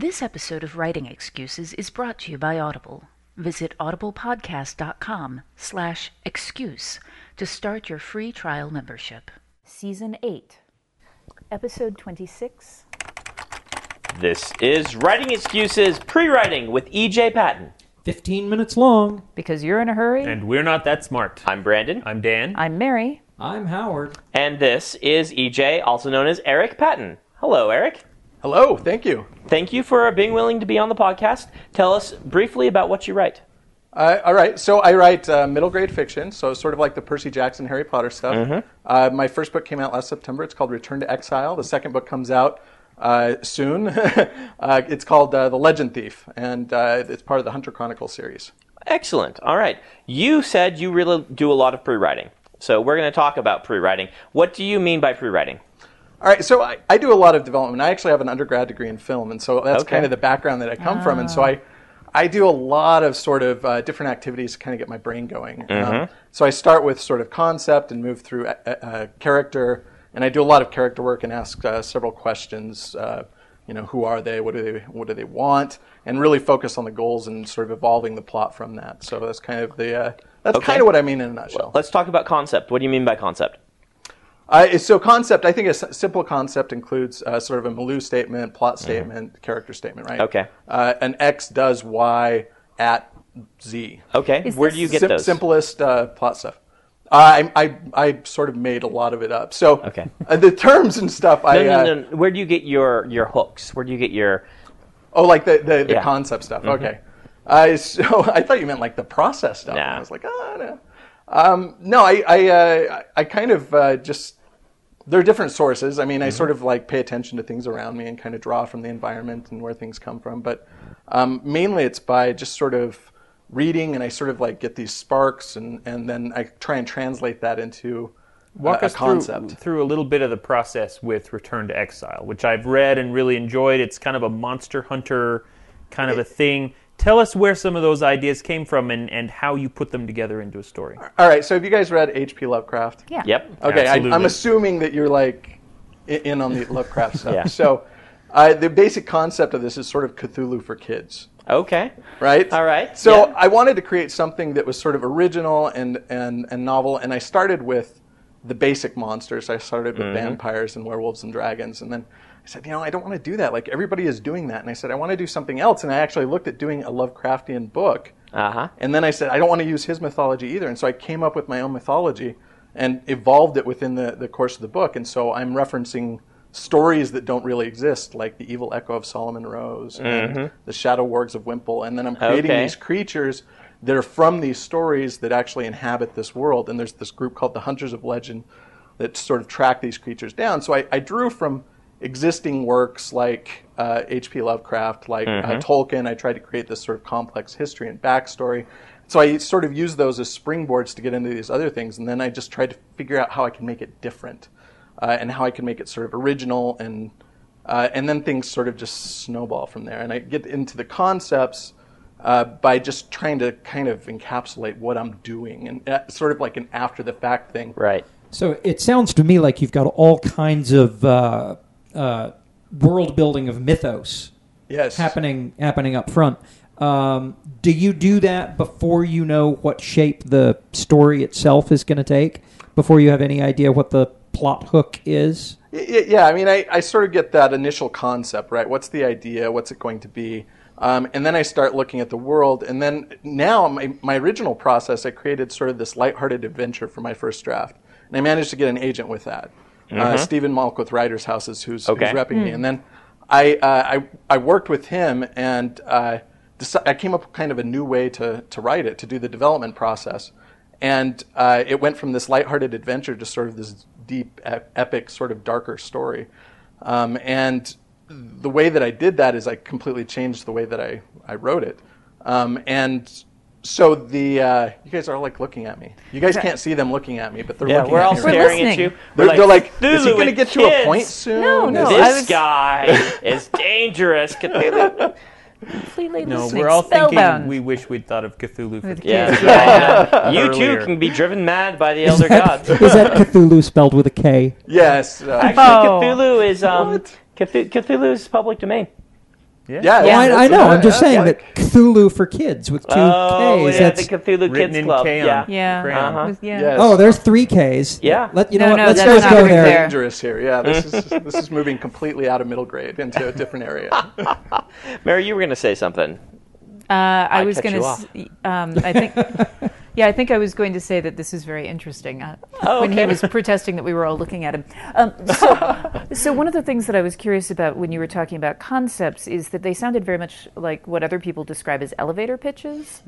This episode of Writing Excuses is brought to you by Audible. Visit audiblepodcast.com slash excuse to start your free trial membership. Season 8, Episode 26. This is Writing Excuses Pre-Writing with EJ Patten. 15 minutes long. Because you're in a hurry, And we're not that smart. I'm Brandon, I'm Dan. I'm Mary. I'm Howard. and this is EJ, also known as Eric Patten. Hello, Eric. Hello, thank you. Thank you for being willing to be on the podcast. Tell us briefly about what you write. Uh, all right, so I write uh, middle grade fiction, so sort of like the Percy Jackson, Harry Potter stuff. Uh, my first book came out last September. It's called Return to Exile. The second book comes out uh, soon. uh, it's called uh, The Legend Thief, and uh, it's part of the Hunter Chronicle series. Excellent. All right. You said you really do a lot of pre-writing. So we're going to talk about pre-writing. What do you mean by pre-writing? All right, so I, I do a lot of development. I actually have an undergrad degree in film, and so that's Okay. kind of the background that I come from. And so I, I do a lot of sort of uh, different activities to kind of get my brain going. Um, so I start with sort of concept and move through uh, uh, character, and I do a lot of character work and ask uh, several questions. Uh, you know, who are they? What do they? What do they want? And really focus on the goals and sort of evolving the plot from that. So that's kind of the. Uh, that's Okay. kind of what I mean in a nutshell. Let's talk about concept. What do you mean by concept? Uh, so concept, I think a s- simple concept includes uh, sort of a milieu statement, plot statement, character statement, right? Okay. Uh, an X does Y at Z. Okay. Is Where this- do you get Sim- those? Simplest uh, plot stuff. I, I, I sort of made a lot of it up. So Okay. uh, the terms and stuff, I No, no, uh, no, no. Where do you get your your hooks? Where do you get your oh like the the, the Yeah. Mm-hmm. concept stuff. Okay. Uh, so I thought you meant like the process stuff. And Nah. I was like, oh no. Um, no, I I, uh, I kind of uh, just there are different sources. I mean, Mm-hmm. I sort of like pay attention to things around me and kind of draw from the environment and where things come from. But um, mainly it's by just sort of reading and I sort of like get these sparks and, and then I try and translate that into Walk a, us a concept. Through, through a little bit of the process with Return to Exile, which I've read and really enjoyed. It's kind of a monster hunter kind of a thing. Tell us where some of those ideas came from and, and how you put them together into a story. All right, so have you guys read H.P. Lovecraft? Yeah. Yep. Okay, I, Absolutely. I'm assuming that you're like in on the Lovecraft stuff. Yeah. So uh, the basic concept of this is sort of Cthulhu for kids. Okay. right? All right, So yeah. I wanted to create something that was sort of original and, and, and novel, and I started with the basic monsters. I started Mm-hmm. with vampires and werewolves and dragons, and then I said, you know, I don't want to do that. Like everybody is doing that, and I said, I want to do something else. And I actually looked at doing a Lovecraftian book, Uh huh. and then I said, I don't want to use his mythology either. And so I came up with my own mythology and evolved it within the, the course of the book. And so I'm referencing stories that don't really exist, like the evil echo of Solomon Rose and the shadow wargs of Wimple, and then I'm creating Okay. these creatures that are from these stories that actually inhabit this world. And there's this group called the Hunters of Legend that sort of track these creatures down. So I, I drew from existing works like uh, H.P. Lovecraft, like uh, Tolkien. I tried to create this sort of complex history and backstory. So I sort of used those as springboards to get into these other things, and then I just tried to figure out how I can make it different, uh, and how I can make it sort of original, and uh, and then things sort of just snowball from there. And I get into the concepts uh, by just trying to kind of encapsulate what I'm doing, and uh, sort of like an after the fact thing. Right. So it sounds to me like you've got all kinds of uh, world building of mythos Yes. happening happening up front. Um, do you do that before you know what shape the story itself is going to take? Before you have any idea what the plot hook is? Yeah, I mean, I, I sort of get that initial concept, right? What's the idea? What's it going to be? Um, and then I start looking at the world. And then now, my, my original process, I created sort of this lighthearted adventure for my first draft. And I managed to get an agent with that. Uh, Stephen Malk with Writers Houses, who's, Okay. who's repping me. And then I, uh, I, I worked with him and uh, deci- I came up with kind of a new way to, to write it, to do the development process. And uh, it went from this lighthearted adventure to sort of this deep, epic, sort of darker story. Um, and the way that I did that is I completely changed the way that I, I wrote it. Um, and so the uh, you guys are like looking at me. You guys can't see them looking at me, but they're Yeah, looking we're at all me. right staring at you. They're, We're they're like, is he going to and get to a point soon? No, no, This was- guy is dangerous. Cthulhu. Completely No, we're all Spellbound. thinking we wish we'd thought of Cthulhu for With Yeah. kids. Yeah, yeah. you too can be driven mad by the elder gods. Is that Cthulhu spelled with a K? Yes. Uh, Actually, Oh. Cthulhu is um, Cthulhu, Cthulhu is public domain. Yeah. Yeah. Well, I, I know. I'm just saying like- that Cthulhu for kids with two oh, Ks. yeah, that's, the Cthulhu Kids in Club. K Yeah. Yeah. Uh-huh. Yeah. Yes. oh, there's three Ks. Yeah. Let you No, know no, what. Let's that's let's not go there. there. dangerous here. Yeah, this is this is moving completely out of middle grade into a different area. Mary, you were going to say something. Uh, I, I was going to. off. Um, I think. yeah, I think I was going to say that this is very interesting. Uh, Oh, When he was protesting that we were all looking at him. Um, so, so one of the things that I was curious about when you were talking about concepts is that they sounded very much like what other people describe as elevator pitches.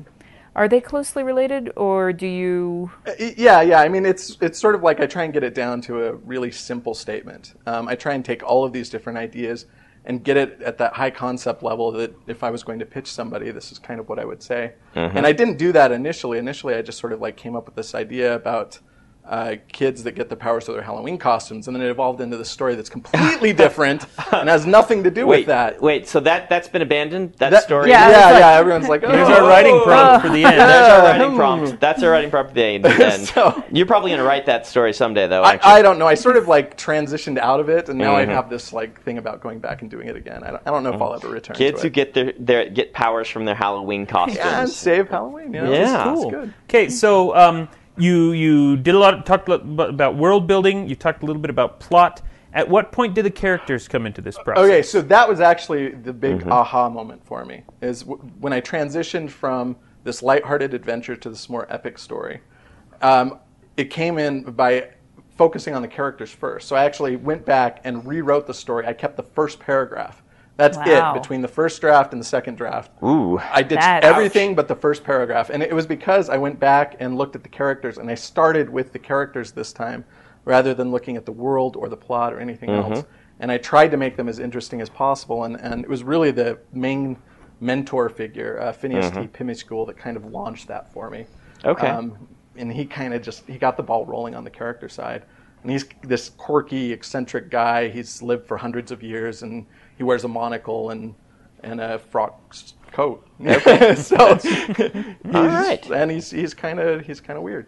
Are they closely related, or do you? Y- Yeah, yeah. I mean, it's it's sort of like I try and get it down to a really simple statement. Um, I try and take all of these different ideas and get it at that high concept level that if I was going to pitch somebody, this is kind of what I would say. Mm-hmm. And I didn't do that initially. Initially, I just sort of like came up with this idea about uh, kids that get the powers of their Halloween costumes, and then it evolved into this story that's completely different and has nothing to do Wait, with that. wait. So that that's been abandoned. That, That- story. Yeah, yeah, like- yeah. Everyone's like, Here's oh, our writing prompt for the end. There's our writing prompt. That's our writing prompt at the end. end. So- You're probably going to write that story someday, though. I, Actually. I don't know. I sort of like transitioned out of it, and now Mhm. I have this like thing about going back and doing it again. I don't, I don't know if I'll ever return. Kids to who it. get their, their get powers from their Halloween costumes. yeah, and save Halloween. You know, Yeah. it's Cool. good. Okay, so um, you you did a lot talked a about world building. You talked a little bit about plot. At what point did the characters come into this process? Okay, so that was actually the big Mm-hmm. aha moment for me. Is w- when I transitioned from this lighthearted adventure to this more epic story. Um, it came in by focusing on the characters first. So I actually went back and rewrote the story. I kept the first paragraph. That's Wow. it between the first draft and the second draft. Ooh. I did That- everything but the first paragraph, and it was because I went back and looked at the characters, and I started with the characters this time, rather than looking at the world or the plot or anything else. And I tried to make them as interesting as possible, and, and it was really the main mentor figure, uh, Phineas T. Pimiscule, that kind of launched that for me. Okay. Um, and he kind of just he got the ball rolling on the character side. And he's this quirky, eccentric guy. He's lived for hundreds of years, and he wears a monocle and and a frock coat. so, he's, right. and he's he's kind of he's kind of weird.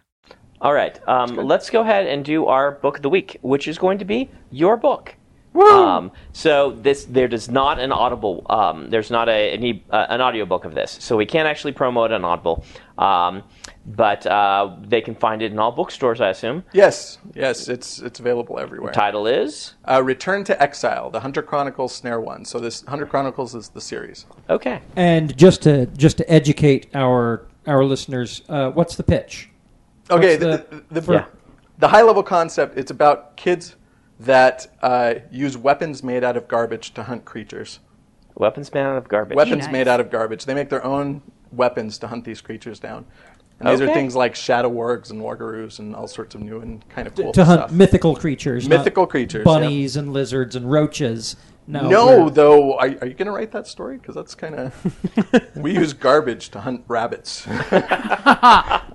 All right, um, let's go ahead and do our book of the week, which is going to be your book. Um, so this there does not an audible. Um, there's not a an, e, uh, an audio book of this, so we can't actually promote an Audible. Um, but uh, they can find it in all bookstores, I assume. Yes, yes, it's it's available everywhere. Title is Uh, Return to Exile, the Hunter Chronicles Snare One. So this Hunter Chronicles is the series. okay. And just to just to educate our our listeners, uh, what's the pitch? Okay, What's the, the- the, Yeah. the high level concept it's about kids that uh, use weapons made out of garbage to hunt creatures. Weapons made out of garbage. Weapons Nice. made out of garbage. They make their own weapons to hunt these creatures down. And these are things like shadow wargs and wargaroos and all sorts of new and kind of cool to hunt stuff. mythical creatures, Mythical creatures, bunnies and lizards and roaches. No, No, we're- though, are, are you going to write that story? Because that's kind of. we use garbage to hunt rabbits.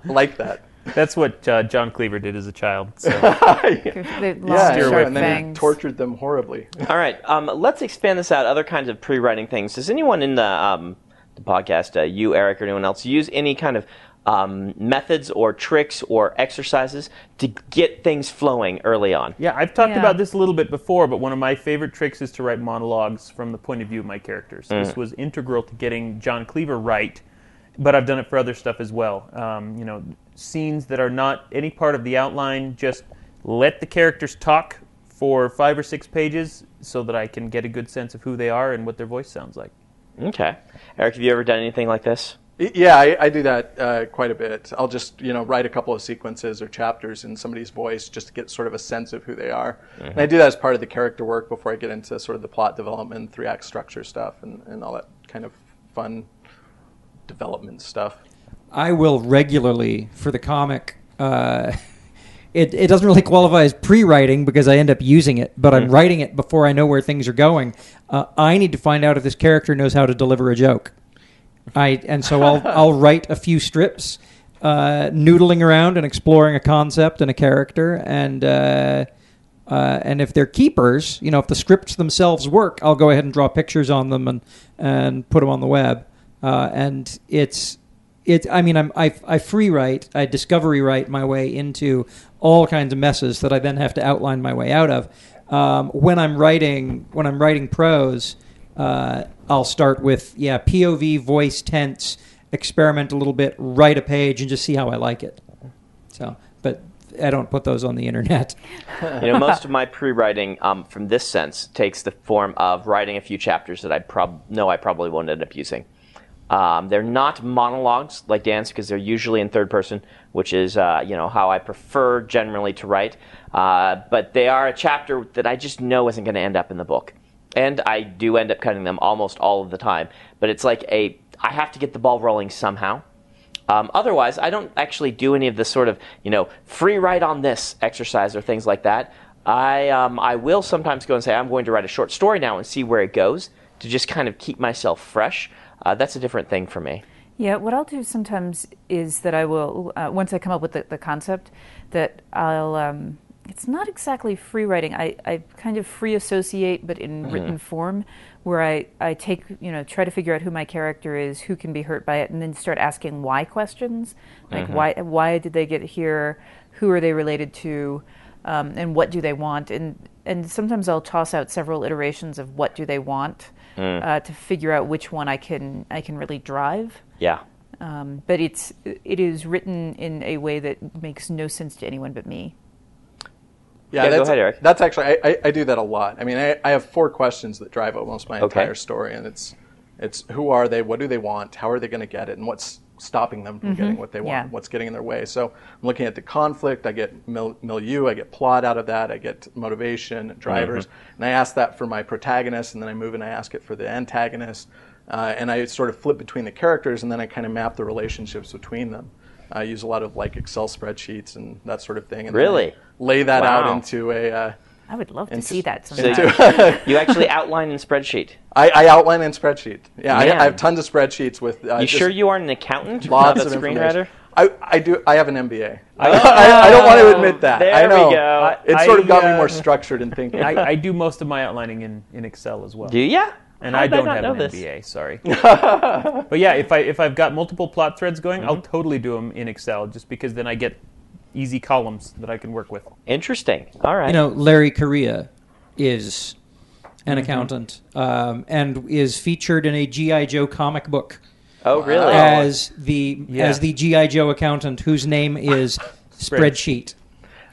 like that. That's what uh, John Cleaver did as a child. So. The long, Yeah, sure. And then fangs. tortured them horribly. All right, um, let's expand this out. Other kinds of pre-writing things. Does anyone in the, um, the podcast, uh, you, Eric, or anyone else, use any kind of um, methods or tricks or exercises to get things flowing early on? Yeah, I've talked Yeah. about this a little bit before, but one of my favorite tricks is to write monologues from the point of view of my characters. This was integral to getting John Cleaver right, but I've done it for other stuff as well. Um, you know, scenes that are not any part of the outline, just let the characters talk for five or six pages so that I can get a good sense of who they are and what their voice sounds like. Okay, Eric, have you ever done anything like this? Yeah, I, I do that uh, quite a bit. I'll just you know write a couple of sequences or chapters in somebody's voice just to get sort of a sense of who they are. And I do that as part of the character work before I get into sort of the plot development, three act structure stuff, and, and all that kind of fun development stuff. I will regularly for the comic. Uh, it it doesn't really qualify as pre-writing because I end up using it, but I'm writing it before I know where things are going. Uh, I need to find out if this character knows how to deliver a joke. I and so I'll I'll write a few strips, uh, noodling around and exploring a concept and a character, and uh, uh, and if they're keepers, you know, if the scripts themselves work, I'll go ahead and draw pictures on them and and put them on the web. Uh, and it's it. I mean, I'm, I I free write, I discovery write my way into all kinds of messes that I then have to outline my way out of. Um, when I'm writing when I'm writing prose, uh, I'll start with yeah POV, voice, tense, experiment a little bit, write a page, and just see how I like it. So, but I don't put those on the internet. you know, most of my pre-writing, um, from this sense, takes the form of writing a few chapters that I prob- know I probably won't end up using. Um, they're not monologues like Dan's because they're usually in third person, which is uh, you know how I prefer generally to write. Uh, but they are a chapter that I just know isn't going to end up in the book, and I do end up cutting them almost all of the time. But it's like a I have to get the ball rolling somehow. Um, otherwise, I don't actually do any of the sort of you know free write on this exercise or things like that. I um, I will sometimes go and say I'm going to write a short story now and see where it goes to just kind of keep myself fresh. Uh, that's a different thing for me. Yeah, what I'll do sometimes is that I will, uh, once I come up with the, the concept, that I'll, um, it's not exactly free writing. I, I kind of free associate, but in Mhm. written form, where I, I take, you know, try to figure out who my character is, who can be hurt by it, and then start asking why questions. Like, Mhm. why, why did they get here? Who are they related to? Um, and what do they want? And, and sometimes I'll toss out several iterations of what do they want Mm. uh, to figure out which one I can I can really drive. Yeah. Um, but it's it is written in a way that makes no sense to anyone but me. Yeah, Yeah, go that's, ahead, Eric. That's actually I, I, I do that a lot. I mean, I, I have four questions that drive almost my Okay. entire story, and it's it's who are they, what do they want, how are they going to get it, and what's stopping them from Mhm. getting what they want, Yeah. what's getting in their way. So I'm looking at the conflict. I get mil- milieu, I get plot out of that, I get motivation, drivers, Mm-hmm. and I ask that for my protagonist, and then I move and I ask it for the antagonist, uh, and I sort of flip between the characters, and then I kind of map the relationships between them. I use a lot of like Excel spreadsheets and that sort of thing. And Really? lay that Wow. out into a. Uh, I would love to into- see that So you actually outline in spreadsheet. I, I outline in spreadsheet. Yeah, I, I have tons of spreadsheets with. Uh, you sure you aren't an accountant, lots not of a information. screenwriter? I, I do. I have an MBA. I, I, I don't want to admit that. There I know. we go. It sort of got I, me uh, more structured in thinking. I, I do most of my outlining in, in Excel as well. Do ya? And How I don't not have an this? MBA, sorry. but yeah, if I if I've got multiple plot threads going, I'll Mm-hmm. totally do them in Excel, just because then I get easy columns that I can work with. Interesting. All right. You know, Larry Correia is an accountant um, and is featured in a GI Joe comic book oh, really? as the Yeah. as the GI Joe accountant whose name is Spreadsheet.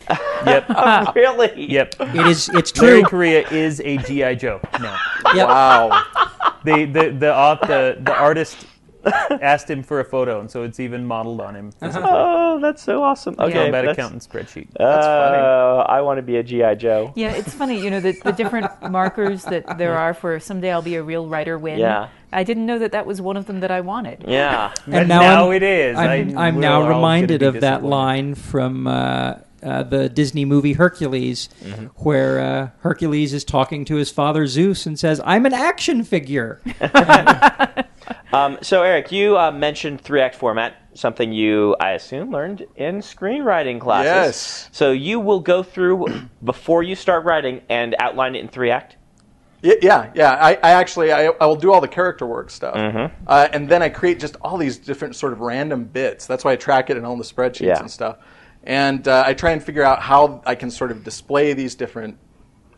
Yep. Oh, really? yep. It is. It's true. Larry true. Correia is a GI Joe No. Yep. wow. The the the, au- the the artist asked him for a photo, and so it's even modeled on him. physically. Oh, that's so awesome. Okay, Combat that's- accountant spreadsheet. Uh, I want to be a GI Joe. Yeah, it's funny, you know, the, the different markers that there are for someday I'll be a real writer win. Yeah. I didn't know that that was one of them that I wanted. Yeah. And now, now I'm, it is. I'm, I- I'm we're now all gonna reminded be of that disappointed. line from uh, uh, the Disney movie Hercules, Mm-hmm. where uh, Hercules is talking to his father Zeus and says, "I'm an action figure." Um, so, Eric, you uh, mentioned three act format, something you, I assume, learned in screenwriting classes. Yes. So, you will go through before you start writing and outline it in three act? Yeah, yeah. I, I actually I, I will do all the character work stuff, Mm-hmm. uh, and then I create just all these different sort of random bits. That's why I track it in all the spreadsheets Yeah. and stuff. And uh, I try and figure out how I can sort of display these different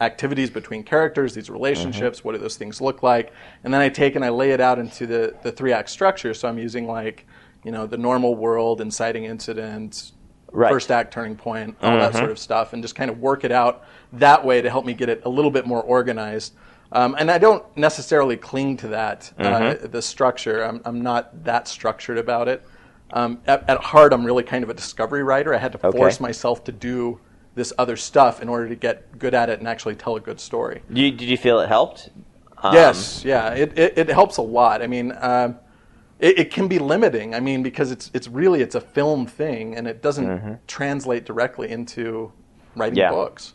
activities between characters, these relationships. Mm-hmm. What do those things look like? And then I take and I lay it out into the the three act structure. So I'm using like you know the normal world, inciting incident, Right. first act turning point, all that sort of stuff, and just kind of work it out that way to help me get it a little bit more organized. Um, and I don't necessarily cling to that, uh, the structure. I'm, I'm not that structured about it. Um, at, at heart, I'm really kind of a discovery writer. I had to Okay. force myself to do this other stuff in order to get good at it and actually tell a good story. Did you, did you feel it helped? Um, Yes, yeah, it, it, it helps a lot. I mean, um, it, it can be limiting. I mean, because it's it's really it's a film thing, and it doesn't translate directly into writing Yeah. books.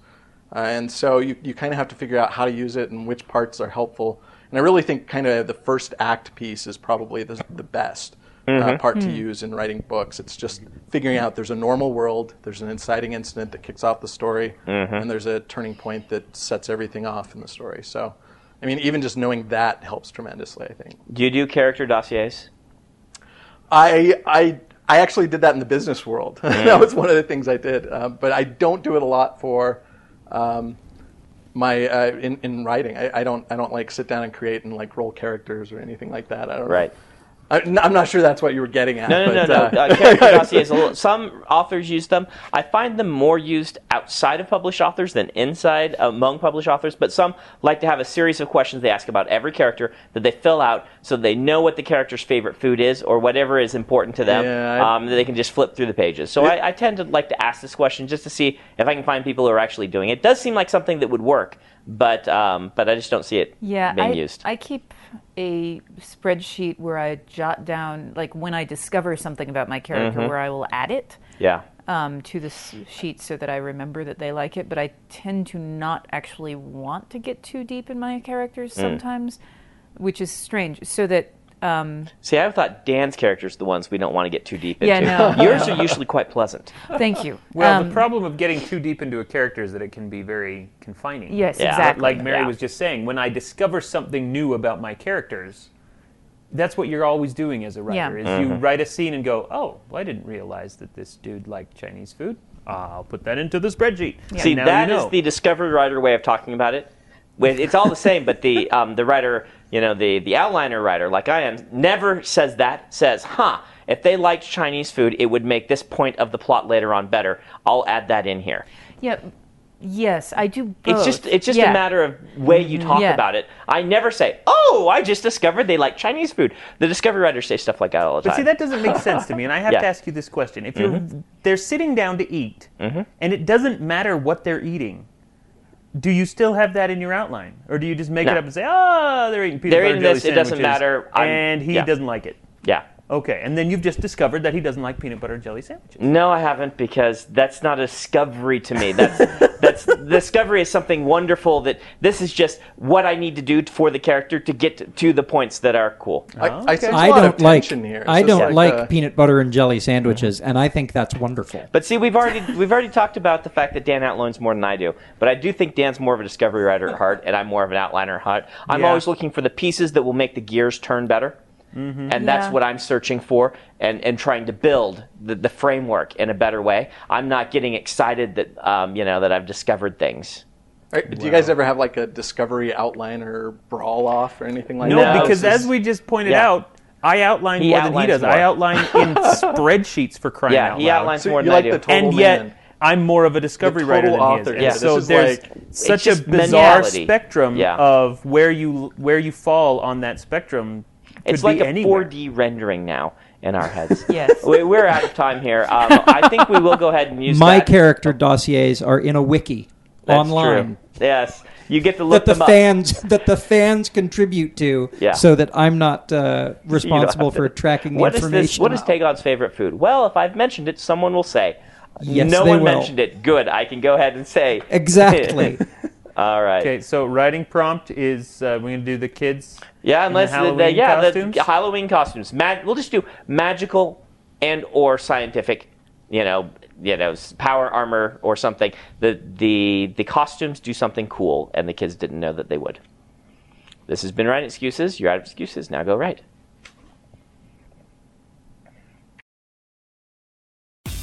Uh, and so you, you kind of have to figure out how to use it and which parts are helpful. And I really think kind of the first act piece is probably the, the best uh, part to use in writing books. It's just figuring out there's a normal world, there's an inciting incident that kicks off the story, and there's a turning point that sets everything off in the story. So, I mean, even just knowing that helps tremendously, I think. Do you do character dossiers? I I I actually did that in the business world. that was one of the things I did, um, but I don't do it a lot for um, my uh, in in writing. I, I don't I don't like sit down and create and like roll characters or anything like that. I don't. Right. I, I'm not sure that's what you were getting at. No, no, no, but, no. uh, Uh, character dossiers. A little, some authors use them. I find them more used outside of published authors than inside among published authors. But some like to have a series of questions they ask about every character that they fill out, so they know what the character's favorite food is or whatever is important to them. Yeah, I- um, that they can just flip through the pages. So I, I tend to like to ask this question just to see if I can find people who are actually doing it. It does seem like something that would work, but um, but I just don't see it Yeah, being I, used. I keep a spreadsheet where I jot down, like when I discover something about my character, Mhm. where I will add it yeah. um, to the sheet so that I remember that they like it. But I tend to not actually want to get too deep in my characters Mm. sometimes, which is strange. So that um, See, I thought Dan's characters are the ones we don't want to get too deep into. Yeah, into. no. Yours are usually quite pleasant. thank you. Well, Um, the problem of getting too deep into a character is that it can be very confining. Yes, Yeah. exactly. Like Mary Yeah. was just saying, when I discover something new about my characters, that's what you're always doing as a writer. Yeah. Is you write a scene and go, "Oh, well, I didn't realize that this dude liked Chinese food. I'll put that into the spreadsheet." See, now that you is the discovery writer way of talking about it. It's all the same, but the um, the writer, you know, the the outliner writer, like I am, never says that. Says, "Huh." If they liked Chinese food, it would make this point of the plot later on better. I'll add that in here. yeah, yes, I do. Both. It's just it's just Yeah. a matter of way you talk Yeah. about it. I never say, "Oh, I just discovered they like Chinese food." The discovery writers say stuff like that all the time. But see, that doesn't make sense to me, and I have Yeah. Mm-hmm. to ask you this question: If you're they're sitting down to eat, and it doesn't matter what they're eating, do you still have that in your outline, or do you just make No. it up and say, "Oh, they're eating peanut They're butter eating jelly this, it doesn't matter, I'm- and he yeah. doesn't like it." yeah. Okay, and then you've just discovered that he doesn't like peanut butter jelly sandwiches. No, I haven't because that's not a discovery to me. That's that's discovery is something wonderful. That this is just what I need to do for the character to get to, to the points that are cool. I, I sense a I don't like here. It's I don't like uh, peanut butter and jelly sandwiches, and I think that's wonderful. But see, we've already we've already talked about the fact that Dan outlines more than I do. But I do think Dan's more of a discovery writer at heart, and I'm more of an outliner at heart. I'm Yeah. always looking for the pieces that will make the gears turn better. And that's Yeah. what I'm searching for and, and trying to build the, the framework in a better way. I'm not getting excited that um, you know that I've discovered things. Right, Do you guys ever have like a discovery outline or brawl off or anything like No, that? No, because This as we just pointed Yeah. out, I outline He more than he outlines does. I outline in spreadsheets for crying Yeah, out he outlines So more than like I do. the total and yet man. I'm more of a discovery The writer than total he is. author. Yeah. So This is there's like- such a bizarre mentality. spectrum Yeah. of where you where you fall on that spectrum. Could It's like be a anywhere. 4D rendering now in our heads. Yes. we, we're out of time here. Um, I think we will go ahead and use My that. character dossiers are in a wiki That's online True. Yes, you get to look that the them up. fans that the fans contribute to, Yeah. so that I'm not uh, responsible have to- for tracking the What is information. this? What is Tagon's favorite food? Well, if I've mentioned it, someone will say. Yes, no they one will. mentioned it. Good. I can go ahead and say. Exactly. All right. Okay, so writing prompt is uh, we're gonna do the kids. Yeah, unless the, the, Halloween yeah costumes? the Halloween costumes. Mag- we'll just do magical and or scientific. You know, you know, power armor or something. The the the costumes do something cool, and the kids didn't know that they would. This has been writing excuses. You're out of excuses. Now go write.